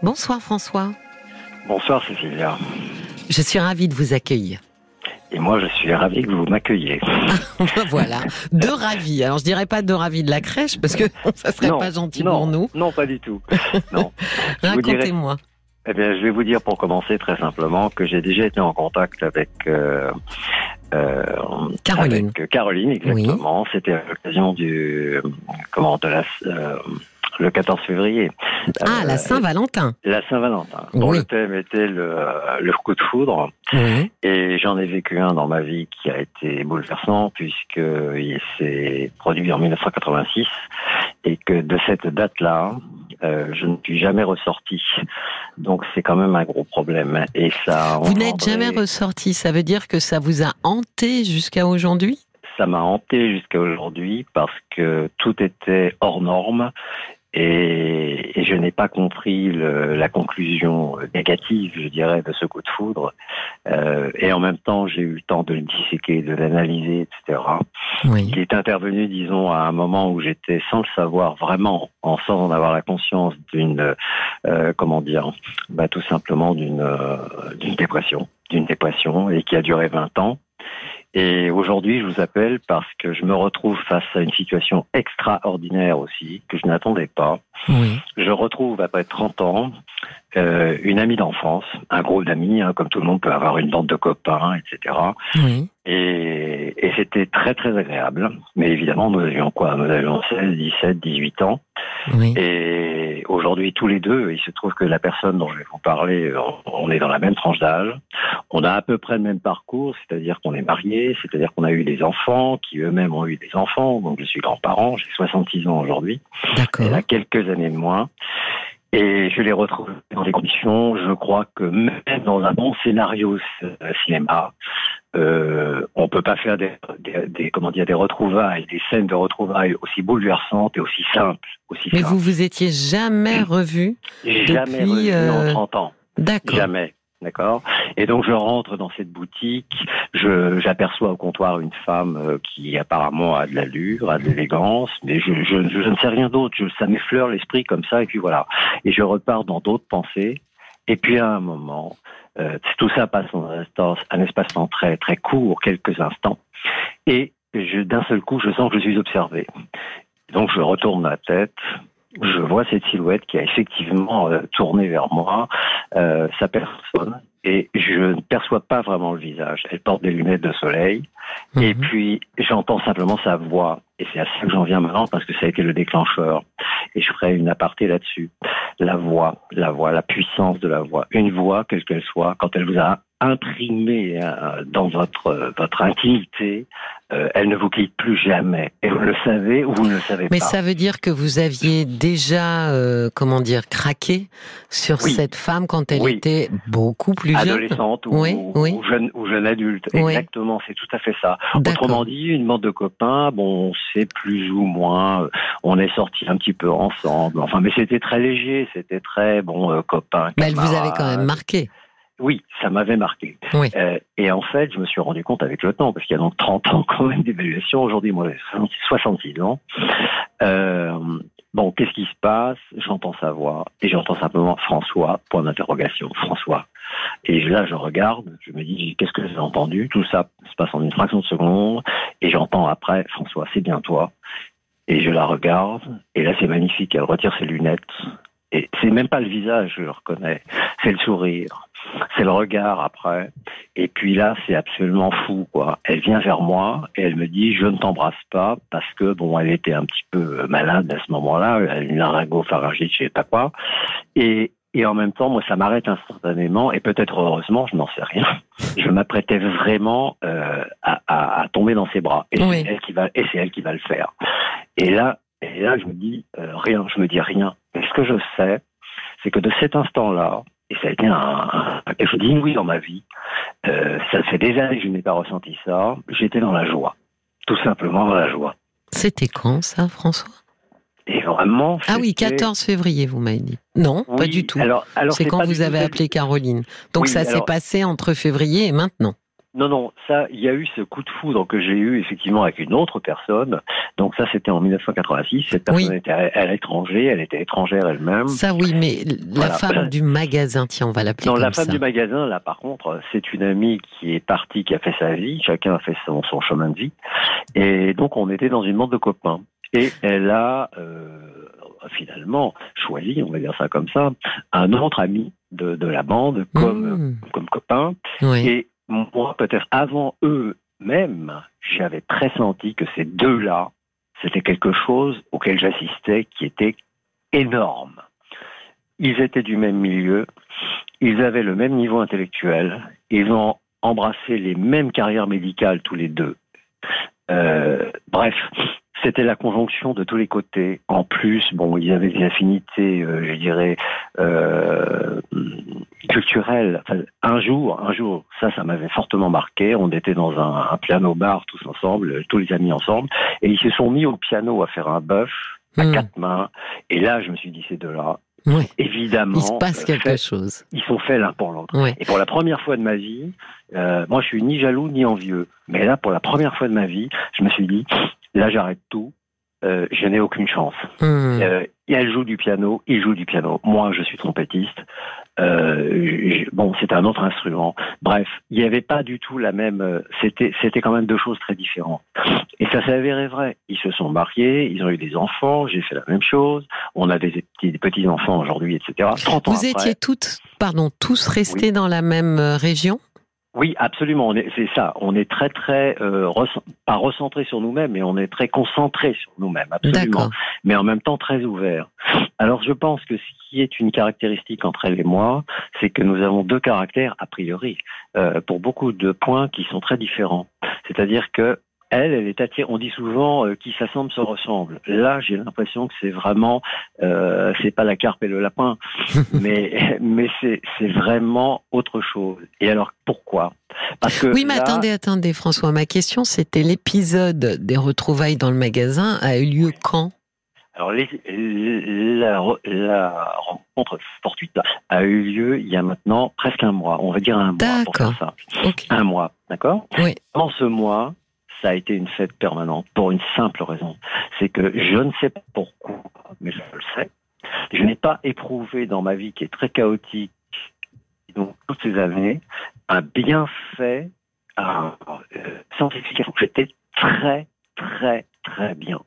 Bonsoir François. Bonsoir Cécilia. Je suis ravie de vous accueillir. Et moi, je suis ravi que vous m'accueilliez. voilà, deux ravis. Alors, je dirais pas deux ravis de la crèche parce que ça serait pas gentil pour nous. Non, pas du tout. Non. Racontez-moi. Eh bien, je vais vous dire pour commencer très simplement que j'ai déjà été en contact avec euh, euh, Caroline. Avec Caroline, exactement. C'était à l'occasion du comment de la le 14 février. Ah, la euh, Saint-Valentin. La Saint-Valentin. Dont le thème était le, le coup de foudre. Oui. Et j'en ai vécu un dans ma vie qui a été bouleversant puisque il s'est produit en 1986 et que de cette date-là, euh, je ne suis jamais ressorti. Donc c'est quand même un gros problème. Et ça. Vous n'êtes jamais ressorti. Ça veut dire que ça vous a hanté jusqu'à aujourd'hui? Ça m'a hanté jusqu'à aujourd'hui parce que tout était hors norme et, je n'ai pas compris le, la conclusion négative, je dirais, de ce coup de foudre. Euh, et en même temps, j'ai eu le temps de le disséquer, de l'analyser, etc. Oui. Il est intervenu, disons, à un moment où j'étais, sans le savoir vraiment, en sans en avoir la conscience, d'une, euh, comment dire, bah, tout simplement d'une euh, d'une dépression, d'une dépression, et qui a duré 20 ans. Et aujourd'hui, je vous appelle parce que je me retrouve face à une situation extraordinaire aussi, que je n'attendais pas. Oui. Je retrouve, après 30 ans, euh, une amie d'enfance, un groupe d'amis, hein, comme tout le monde peut avoir une bande de copains, etc. Oui. Et, et c'était très très agréable. Mais évidemment, nous avions quoi? Nous avions 16, 17, 18 ans. Oui. Et aujourd'hui, tous les deux, il se trouve que la personne dont je vais vous parler, on est dans la même tranche d'âge. On a à peu près le même parcours, c'est-à-dire qu'on est mariés, c'est-à-dire qu'on a eu des enfants, qui eux-mêmes ont eu des enfants. Donc je suis grand-parent, j'ai 66 ans aujourd'hui. D'accord. Elle a quelques années de moins. Et je les retrouve dans des conditions, je crois que même dans un bon scénario cinéma, euh, on peut pas faire des, des, comment dire des retrouvailles, des scènes de retrouvailles aussi bouleversantes et aussi simples, aussi. Mais vous vous étiez jamais revu Jamais depuis, revu en 30 euh, ans. D'accord. Jamais. D'accord. Et donc je rentre dans cette boutique, je j'aperçois au comptoir une femme euh, qui apparemment a de l'allure, a de l'élégance, mais je, je, ne sais rien d'autre. ça m'effleure l'esprit comme ça et puis voilà. Et je repars dans d'autres pensées. Et puis à un moment, euh, tout ça passe en un, espace, un espace-temps très très court, quelques instants, et d'un seul coup, je sens que je suis observé. Donc je retourne la tête, je vois cette silhouette qui a effectivement euh, tourné vers moi, euh, sa personne, et je ne perçois pas vraiment le visage. Elle porte des lunettes de soleil, et mhm. puis j'entends simplement sa voix. Et c'est à ça que j'en viens maintenant, parce que ça a été le déclencheur. Et je ferai une aparté là-dessus. La voix, la voix, la puissance de la voix. Une voix, quelle qu'elle soit, quand elle vous a imprimé euh, dans votre votre intimité, euh, elle ne vous quitte plus jamais. Et vous le savez ou vous ne le savez pas. Mais ça veut dire que vous aviez déjà, euh, comment dire, craqué sur cette femme quand elle était beaucoup plus. Adolescente ou, ou, jeune, ou jeune adulte. Exactement, c'est tout à fait ça. Autrement dit, une bande de copains, bon, c'est plus ou moins, on est sortis un petit peu ensemble. Enfin, mais c'était très léger, c'était très bon euh, copain. Mais elle vous avait quand même marqué. Oui, ça m'avait marqué. Euh, et en fait, je me suis rendu compte avec le temps, parce qu'il y a donc 30 ans quand même d'évaluation. Aujourd'hui, moi, j'ai 66 ans. Euh, bon, qu'est-ce qui se passe? J'entends sa voix et j'entends simplement François, point d'interrogation, François. Et là, je regarde, je me dis, qu'est-ce que j'ai entendu? Tout ça se passe en une fraction de seconde. Et j'entends après, François, c'est bien toi. Et je la regarde, et là, c'est magnifique. Elle retire ses lunettes. Et c'est même pas le visage, je le reconnais. C'est le sourire c'est le regard après. Et puis là, c'est absolument fou, quoi. Elle vient vers moi et elle me dit, je ne t'embrasse pas parce que, bon, elle était un petit peu malade à ce moment-là, elle a une laryngopharyngite, je sais pas quoi. Et, et en même temps, moi, ça m'arrête instantanément, et peut-être heureusement, je n'en sais rien. Je m'apprêtais vraiment euh, à, à, à, tomber dans ses bras, et c'est elle qui va, et c'est elle qui va le faire. Et là, et là, je me dis euh, rien, je me dis rien. Mais ce que je sais, c'est que de cet instant-là, et ça a été un, quelque chose d'inouï dans ma vie. Euh, ça fait des années que je n'ai pas ressenti ça. J'étais dans la joie. Tout simplement dans la joie. C'était quand ça, François? Et vraiment. Ah oui, 14 février, vous m'avez dit. Non, pas du tout. Alors, alors c'est quand vous avez appelé Caroline. Donc ça s'est passé entre février et maintenant. Non, non, ça, il y a eu ce coup de foudre que j'ai eu effectivement avec une autre personne. Donc ça, c'était en 1986. Cette personne était à, l'étranger, elle était étrangère elle-même. Ça, oui, mais la femme du magasin, tiens, on va l'appeler comme. Non, la femme du magasin, là, par contre, c'est une amie qui est partie, qui a fait sa vie. Chacun a fait son, son chemin de vie. Et donc, on était dans une bande de copains. Et elle a euh, finalement choisi, on va dire ça comme ça, un autre ami de, de la bande comme, mmh. comme copain. Et moi, peut-être avant eux même, j'avais pressenti que ces deux-là, c'était quelque chose auquel j'assistais qui était énorme. Ils étaient du même milieu, ils avaient le même niveau intellectuel, ils ont embrassé les mêmes carrières médicales tous les deux. Euh, bref, c'était la conjonction de tous les côtés. En plus, bon, ils avaient des affinités, euh, je dirais, euh, culturelles. un jour, un jour, ça, ça m'avait fortement marqué. On était dans un, piano bar tous ensemble, tous les amis ensemble, et ils se sont mis au piano à faire un bœuf à hmm. quatre mains. Et là, je me suis dit, ces deux-là, Évidemment. Il se passe euh, quelque chose. Ils sont faits l'un pour l'autre. Et pour la première fois de ma vie, euh, moi je suis ni jaloux ni envieux. Mais là, pour la première fois de ma vie, je me suis dit, là j'arrête tout. Euh, je n'ai aucune chance. Hmm. Euh, elle joue du piano, il joue du piano. Moi, je suis trompettiste. Euh, bon, c'est un autre instrument. Bref, il n'y avait pas du tout la même. Euh, c'était, c'était quand même deux choses très différentes. Et ça s'est avéré vrai. Ils se sont mariés, ils ont eu des enfants. J'ai fait la même chose. On a des petits, des petits enfants aujourd'hui, etc. Vous étiez toutes, pardon, tous restés dans la même région? Oui, absolument. C'est ça. On est très, très, euh, pas recentré sur nous-mêmes, mais on est très concentré sur nous-mêmes, absolument. Mais en même temps très ouvert. Alors, je pense que ce qui est une caractéristique entre elle et moi, c'est que nous avons deux caractères a priori, euh, pour beaucoup de points qui sont très différents. C'est-à-dire que elle, elle est attirée. On dit souvent euh, qui s'assemble se ressemble. Là, j'ai l'impression que c'est vraiment, euh, c'est pas la carpe et le lapin, mais mais c'est c'est vraiment autre chose. Et alors pourquoi? Parce que oui, mais attendez, attendez, François. Ma question, c'était l'épisode des retrouvailles dans le magasin a eu lieu quand? Alors, les, la, la, rencontre fortuite a eu lieu il y a maintenant presque un mois. On va dire un mois pour faire ça. Un mois, d'accord? Oui. Pendant ce mois, ça a été une fête permanente pour une simple raison. C'est que je ne sais pas pourquoi, mais je le sais. Je n'ai pas éprouvé dans ma vie qui est très chaotique, donc toutes ces années, un bienfait euh, scientifique. J'étais très, très, très bien.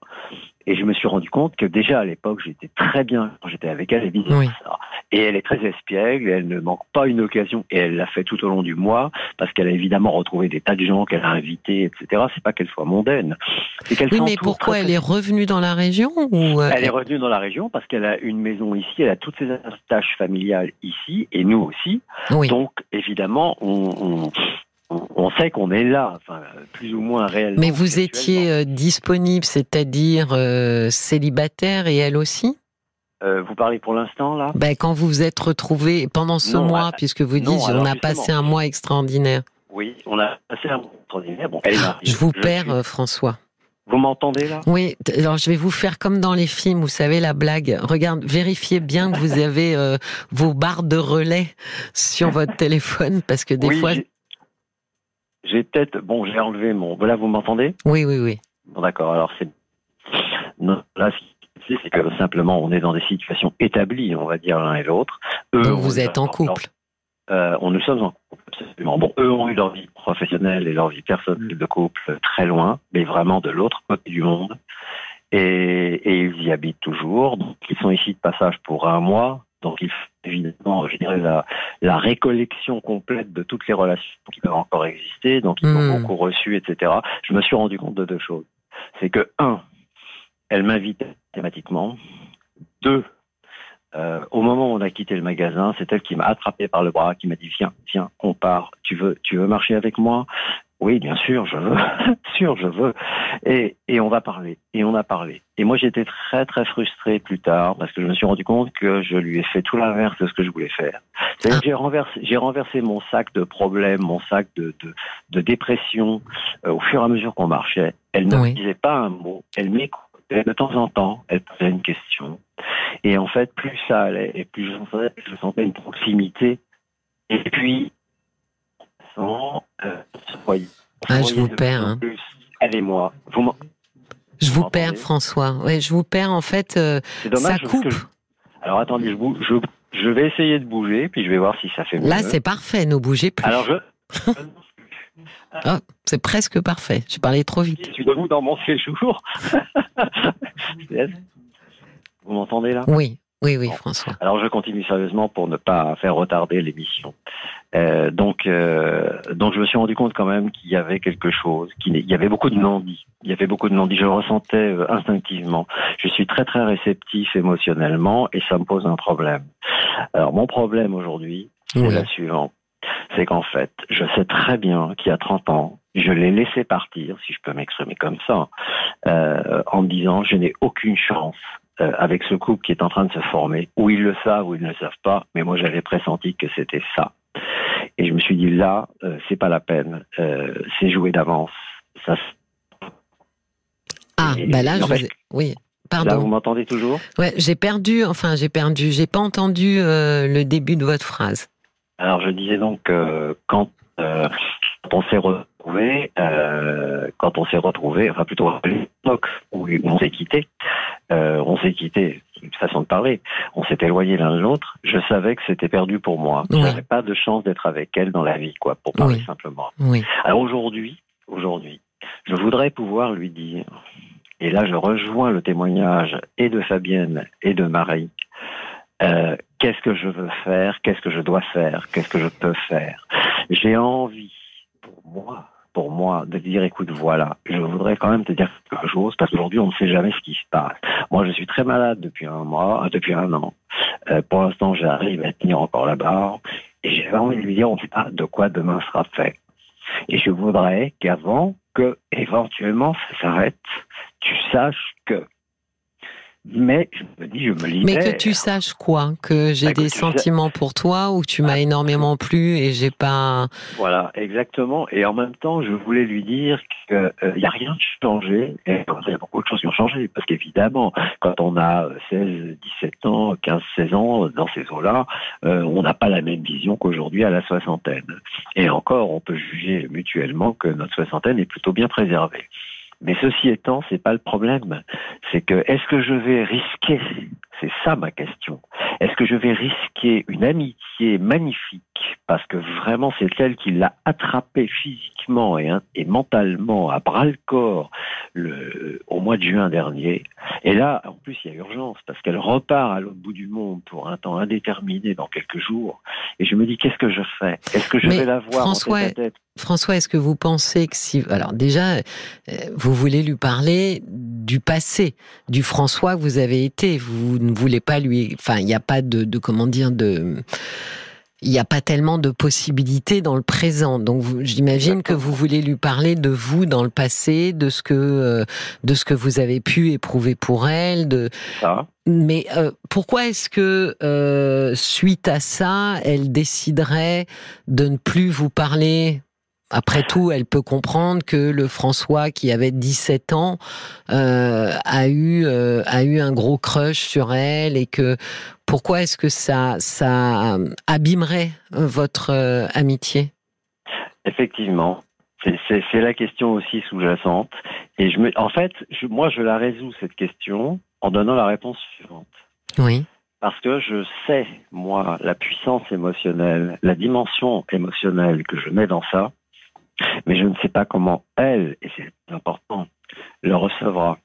Et je me suis rendu compte que déjà à l'époque, j'étais très bien quand j'étais avec elle, et Et elle est très espiègle, et elle ne manque pas une occasion, et elle l'a fait tout au long du mois, parce qu'elle a évidemment retrouvé des tas de gens qu'elle a invités, etc. C'est pas qu'elle soit mondaine. C'est qu'elle oui, mais pourquoi elle est revenue dans la région ou euh, Elle est revenue dans la région parce qu'elle a une maison ici, elle a toutes ses tâches familiales ici, et nous aussi. Donc, évidemment, on, on sait qu'on est là, enfin, plus ou moins réellement. Mais vous étiez euh, disponible, c'est-à-dire euh, célibataire et elle aussi? Euh, vous parlez pour l'instant là? Ben, Quand vous vous êtes retrouvés pendant ce mois, puisque vous dites on a passé un mois extraordinaire. Oui, on a passé un mois extraordinaire. Bon, je vous perds, François. Vous m'entendez là? Oui, alors je vais vous faire comme dans les films, vous savez, la blague. Regarde, vérifiez bien que vous avez vos barres de relais sur votre téléphone, parce que des fois... J'ai peut-être, bon, j'ai enlevé mon. Voilà, vous m'entendez? Oui, oui, oui. Bon, d'accord. Alors c'est là, ce c'est que simplement, on est dans des situations établies, on va dire l'un et l'autre. Donc vous êtes en couple. Euh, on nous sommes en couple, absolument. Bon, eux ont eu leur vie professionnelle et leur vie personnelle de couple très loin, mais vraiment de l'autre côté du monde. Et, et, ils y habitent toujours. Donc, ils sont ici de passage pour un mois. Donc, il faut évidemment, je dirais, la, la, récollection complète de toutes les relations qui peuvent encore exister. Donc, ils ont hmm. beaucoup reçu, etc. Je me suis rendu compte de deux choses. C'est que, un, elle m'invitait thématiquement. Deux, euh, au moment où on a quitté le magasin, c'est elle qui m'a attrapé par le bras, qui m'a dit viens, viens, on part. Tu veux, tu veux marcher avec moi? Oui, bien sûr, je veux. sûr, je veux. Et, et on va parler. Et on a parlé. Et moi, j'étais très, très frustré plus tard parce que je me suis rendu compte que je lui ai fait tout l'inverse de ce que je voulais faire. C'est-à-dire que j'ai renversé, j'ai renversé mon sac de problèmes, mon sac de, de, de dépression euh, au fur et à mesure qu'on marchait. Elle ne me disait pas un mot. Elle m'écoutait de temps en temps. Elle posait une question. Et en fait, plus ça allait et plus je sentais, je sentais une proximité. Et puis, intéressant. Euh, ah, je vous perds. Hein. Allez, moi. Vous je vous perds, François. Ouais, je vous perds. En fait, euh, ça coupe. Alors attendez, je, je, je, vais essayer de bouger, puis je vais voir si ça fait mieux. Là, c'est parfait. Ne bougez plus. Alors je. oh, c'est presque parfait. Je parlais trop vite. Je suis debout dans mon séjour. vous m'entendez là? Oui. Oui, oui, François. Alors je continue sérieusement pour ne pas faire retarder l'émission. Euh, donc, euh, donc je me suis rendu compte quand même qu'il y avait quelque chose, qu'il y avait beaucoup de non-dits. Il y avait beaucoup de non-dits. Je le ressentais euh, instinctivement. Je suis très très réceptif émotionnellement et ça me pose un problème. Alors mon problème aujourd'hui, c'est la suivante. C'est qu'en fait, je sais très bien qu'il y a 30 ans, je l'ai laissé partir, si je peux m'exprimer comme ça, euh, en me disant je n'ai aucune chance euh, avec ce couple qui est en train de se former, ou ils le savent ou ils ne le savent pas, mais moi j'avais pressenti que c'était ça. Et je me suis dit là, euh, c'est pas la peine, euh, c'est joué d'avance. Ça. Ah, bah là, je oui. Pardon. Là, vous m'entendez toujours? Ouais, j'ai perdu, enfin, j'ai perdu, j'ai pas entendu le début de votre phrase. Alors, je disais donc quand, quand on s'est retrouvé, quand on s'est retrouvé, enfin plutôt l'époque où on s'est quitté, euh, on s'est quitté, une façon de parler, on s'est éloigné l'un de l'autre, je savais que c'était perdu pour moi. Je n'avais pas de chance d'être avec elle dans la vie, quoi, pour parler simplement. Alors aujourd'hui, aujourd'hui, je voudrais pouvoir lui dire, et là je rejoins le témoignage et de Fabienne et de Marie, euh, qu'est-ce que je veux faire, qu'est-ce que je dois faire, qu'est-ce que je peux faire? J'ai envie, pour moi, pour moi de dire écoute voilà je voudrais quand même te dire quelque chose parce qu'aujourd'hui on ne sait jamais ce qui se passe. Moi je suis très malade depuis un mois euh, depuis un an. Euh, pour l'instant j'arrive à tenir encore la barre et j'ai envie de lui dire on ne sait pas de quoi demain sera fait. Et je voudrais qu'avant que éventuellement ça s'arrête tu saches que mais je me dis, je me libère. Mais que tu saches quoi Que j'ai bah, des sentiments pour toi ou tu m'as ah. énormément plu et j'ai pas. Voilà, exactement. Et en même temps, je voulais lui dire qu'il n'y euh, a rien de changé. Et il y a beaucoup de choses qui ont changé. Parce qu'évidemment, quand on a 16, 17 ans, 15, 16 ans, dans ces eaux-là, euh, on n'a pas la même vision qu'aujourd'hui à la soixantaine. Et encore, on peut juger mutuellement que notre soixantaine est plutôt bien préservée. Mais ceci étant, c'est pas le problème. C'est que est-ce que je vais risquer C'est ça ma question. Est-ce que je vais risquer une amitié magnifique parce que vraiment c'est elle qui l'a attrapé physiquement et, et, mentalement à bras le corps au mois de juin dernier. Et là, en plus, il y a urgence parce qu'elle repart à l'autre bout du monde pour un temps indéterminé dans quelques jours. Et je me dis, qu'est-ce que je fais? Est-ce que je vais la voir François, en tête? François, est-ce que vous pensez que si, alors déjà, euh, vous voulez lui parler du passé, du François que vous avez été, vous ne voulez pas lui, enfin, il n'y a pas de, de comment dire, de il n'y a pas tellement de possibilités dans le présent. Donc j'imagine que vous voulez lui parler de vous dans le passé, de ce que euh, de ce que vous avez pu éprouver pour elle, de Mais euh, pourquoi est-ce que euh, suite à ça, elle déciderait de ne plus vous parler? Après tout, elle peut comprendre que le François qui avait 17 ans euh, a eu euh, a eu un gros crush sur elle et que pourquoi est-ce que ça ça abîmerait votre euh, amitié? Effectivement, c'est la question aussi sous-jacente. Et je me, en fait, je, moi, je la résous cette question en donnant la réponse suivante. Oui. Parce que je sais, moi, la puissance émotionnelle, la dimension émotionnelle que je mets dans ça, mais je ne sais pas comment elle, et c'est important, le recevra.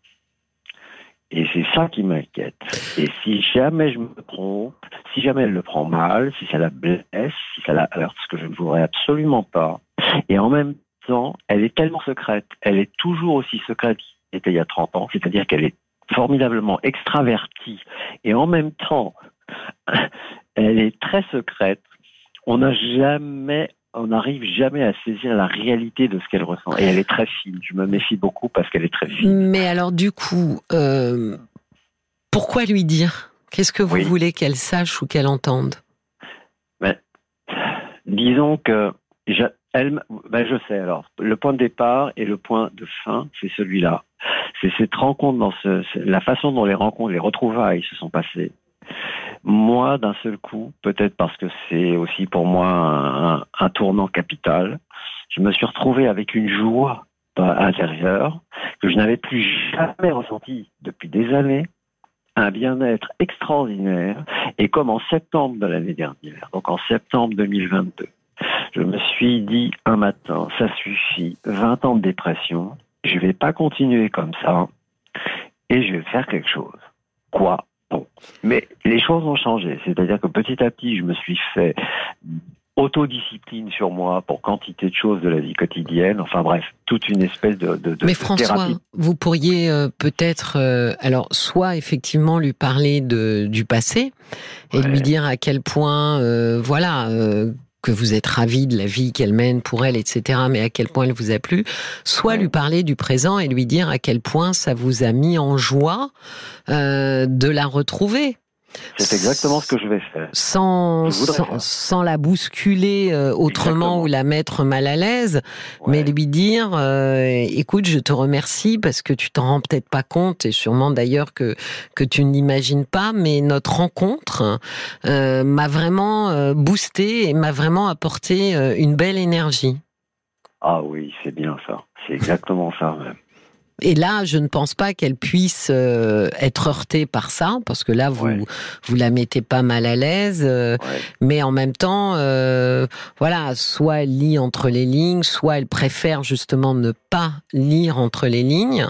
Et c'est ça qui m'inquiète. Et si jamais je me trompe, si jamais elle le prend mal, si ça la blesse, si ça la heurte, ce que je ne voudrais absolument pas, et en même temps, elle est tellement secrète, elle est toujours aussi secrète qu'elle était il y a 30 ans, c'est-à-dire qu'elle est formidablement extravertie, et en même temps, elle est très secrète. On n'a jamais on n'arrive jamais à saisir la réalité de ce qu'elle ressent. Et elle est très fine. Je me méfie beaucoup parce qu'elle est très fine. Mais alors, du coup, euh, pourquoi lui dire? Qu'est-ce que vous voulez qu'elle sache ou qu'elle entende? Ben, Disons que je, elle, ben je sais alors. Le point de départ et le point de fin, c'est celui-là. C'est cette rencontre dans ce, la façon dont les rencontres, les retrouvailles se sont passées. Moi, d'un seul coup, peut-être parce que c'est aussi pour moi un, tournant capital, je me suis retrouvé avec une joie intérieure que je n'avais plus jamais ressentie depuis des années, un bien-être extraordinaire, et comme en septembre de l'année dernière, donc en septembre 2022, je me suis dit un matin, ça suffit, 20 ans de dépression, je vais pas continuer comme ça, et je vais faire quelque chose. Quoi? Bon. Mais les choses ont changé. C'est-à-dire que petit à petit, je me suis fait autodiscipline sur moi pour quantité de choses de la vie quotidienne. Enfin bref, toute une espèce de, de, Mais François, vous pourriez euh, peut-être, euh, alors soit effectivement lui parler de, du passé et lui dire à quel point, euh, voilà, que vous êtes ravi de la vie qu'elle mène pour elle, etc., mais à quel point elle vous a plu, soit lui parler du présent et lui dire à quel point ça vous a mis en joie euh, de la retrouver. C'est exactement ce que je vais faire. Sans, sans, la bousculer euh, autrement ou la mettre mal à l'aise, mais lui dire euh, écoute, je te remercie parce que tu t'en rends peut-être pas compte et sûrement d'ailleurs que, que tu n'imagines pas, mais notre rencontre euh, m'a vraiment boosté et m'a vraiment apporté une belle énergie. Ah oui, c'est bien ça. C'est exactement ça même. Et là, je ne pense pas qu'elle puisse euh, être heurtée par ça, parce que là, vous vous la mettez pas mal à l'aise. Euh, mais en même temps, euh, voilà, soit elle lit entre les lignes, soit elle préfère justement ne pas lire entre les lignes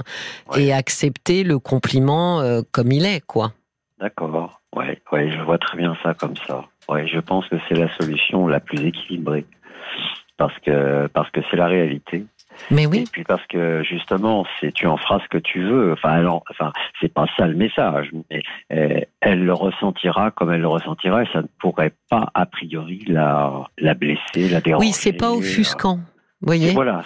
et accepter le compliment comme il est, quoi. D'accord. Ouais, ouais, je vois très bien ça comme ça. Ouais, je pense que c'est la solution la plus équilibrée parce que parce que c'est la réalité. Mais oui. Et puis parce que justement, c'est tu en feras ce que tu veux. Enfin, alors, enfin, c'est pas ça le message. Mais euh, elle le ressentira comme elle le ressentira. Et ça ne pourrait pas a priori la la blesser, la déranger. Oui, c'est pas offusquant voyez voilà,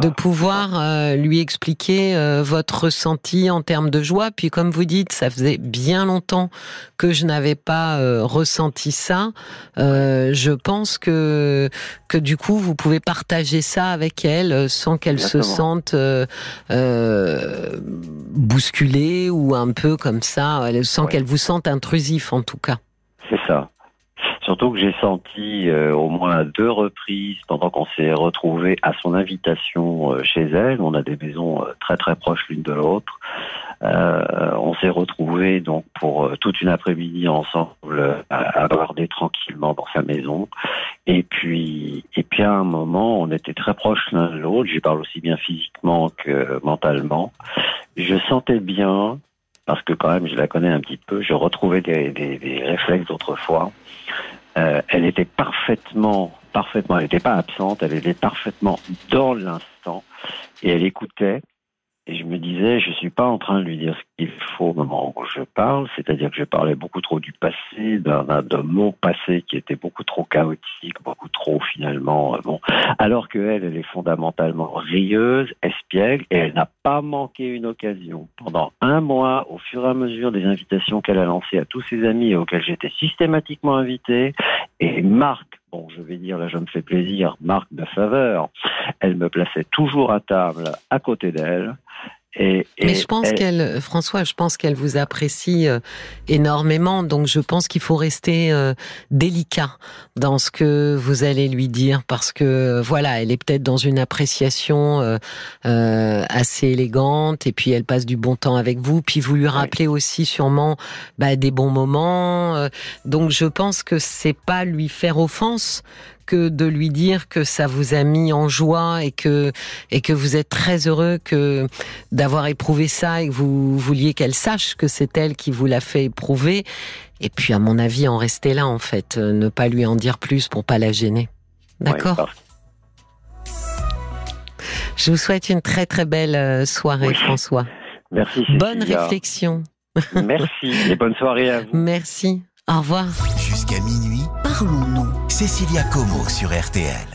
De pouvoir euh, lui expliquer euh, votre ressenti en termes de joie. Puis comme vous dites, ça faisait bien longtemps que je n'avais pas euh, ressenti ça. je pense que que du coup, vous pouvez partager ça avec elle sans qu'elle se sente bousculée ou un peu comme ça, sans qu'elle vous sente intrusif en tout cas. C'est ça. Surtout que j'ai senti euh, au moins à deux reprises, pendant qu'on s'est retrouvés à son invitation euh, chez elle, on a des maisons euh, très très proches l'une de l'autre, on s'est retrouvés donc pour toute une après-midi ensemble à, aborder tranquillement dans sa maison. Et puis, et puis à un moment, on était très proches l'un de l'autre. Je parle aussi bien physiquement que mentalement. Je sentais bien parce que quand même je la connais un petit peu, je retrouvais des, des, des réflexes d'autrefois. Euh, elle était parfaitement, parfaitement, elle n'était pas absente, elle était parfaitement dans l'instant et elle écoutait et je me disais, je suis pas en train de lui dire ce qu'il faut au moment où je parle, c'est-à-dire que je parlais beaucoup trop du passé, d'un mot passé qui était beaucoup trop chaotique, beaucoup trop finalement euh, bon. Alors que elle, elle est fondamentalement rieuse, espiègle, et elle n'a pas manqué une occasion. Pendant un mois, au fur et à mesure des invitations qu'elle a lancées à tous ses amis et auxquels j'étais systématiquement invité, et Marc bon, je vais dire, là, je me fais plaisir, marque de faveur. Elle me plaçait toujours à table à côté d'elle. Et, Mais je pense qu'elle, François, je pense qu'elle vous apprécie euh, énormément. Donc, je pense qu'il faut rester euh, délicat dans ce que vous allez lui dire, parce que voilà, elle est peut-être dans une appréciation euh, assez élégante, et puis elle passe du bon temps avec vous. Puis vous lui rappelez aussi sûrement bah, des bons moments. donc, je pense que c'est pas lui faire offense que de lui dire que ça vous a mis en joie et que et que vous êtes très heureux que d'avoir éprouvé ça et que vous vouliez qu'elle sache que c'est elle qui vous l'a fait éprouver. Et puis, à mon avis, en rester là, en fait, euh, ne pas lui en dire plus pour pas la gêner. D'accord. Je vous souhaite une très très belle euh, soirée, François. Merci. Bonne réflexion. Merci et bonne soirée à vous. Merci. Au revoir. Jusqu'à minuit, parlons-nous. Cécilia Como sur RTL.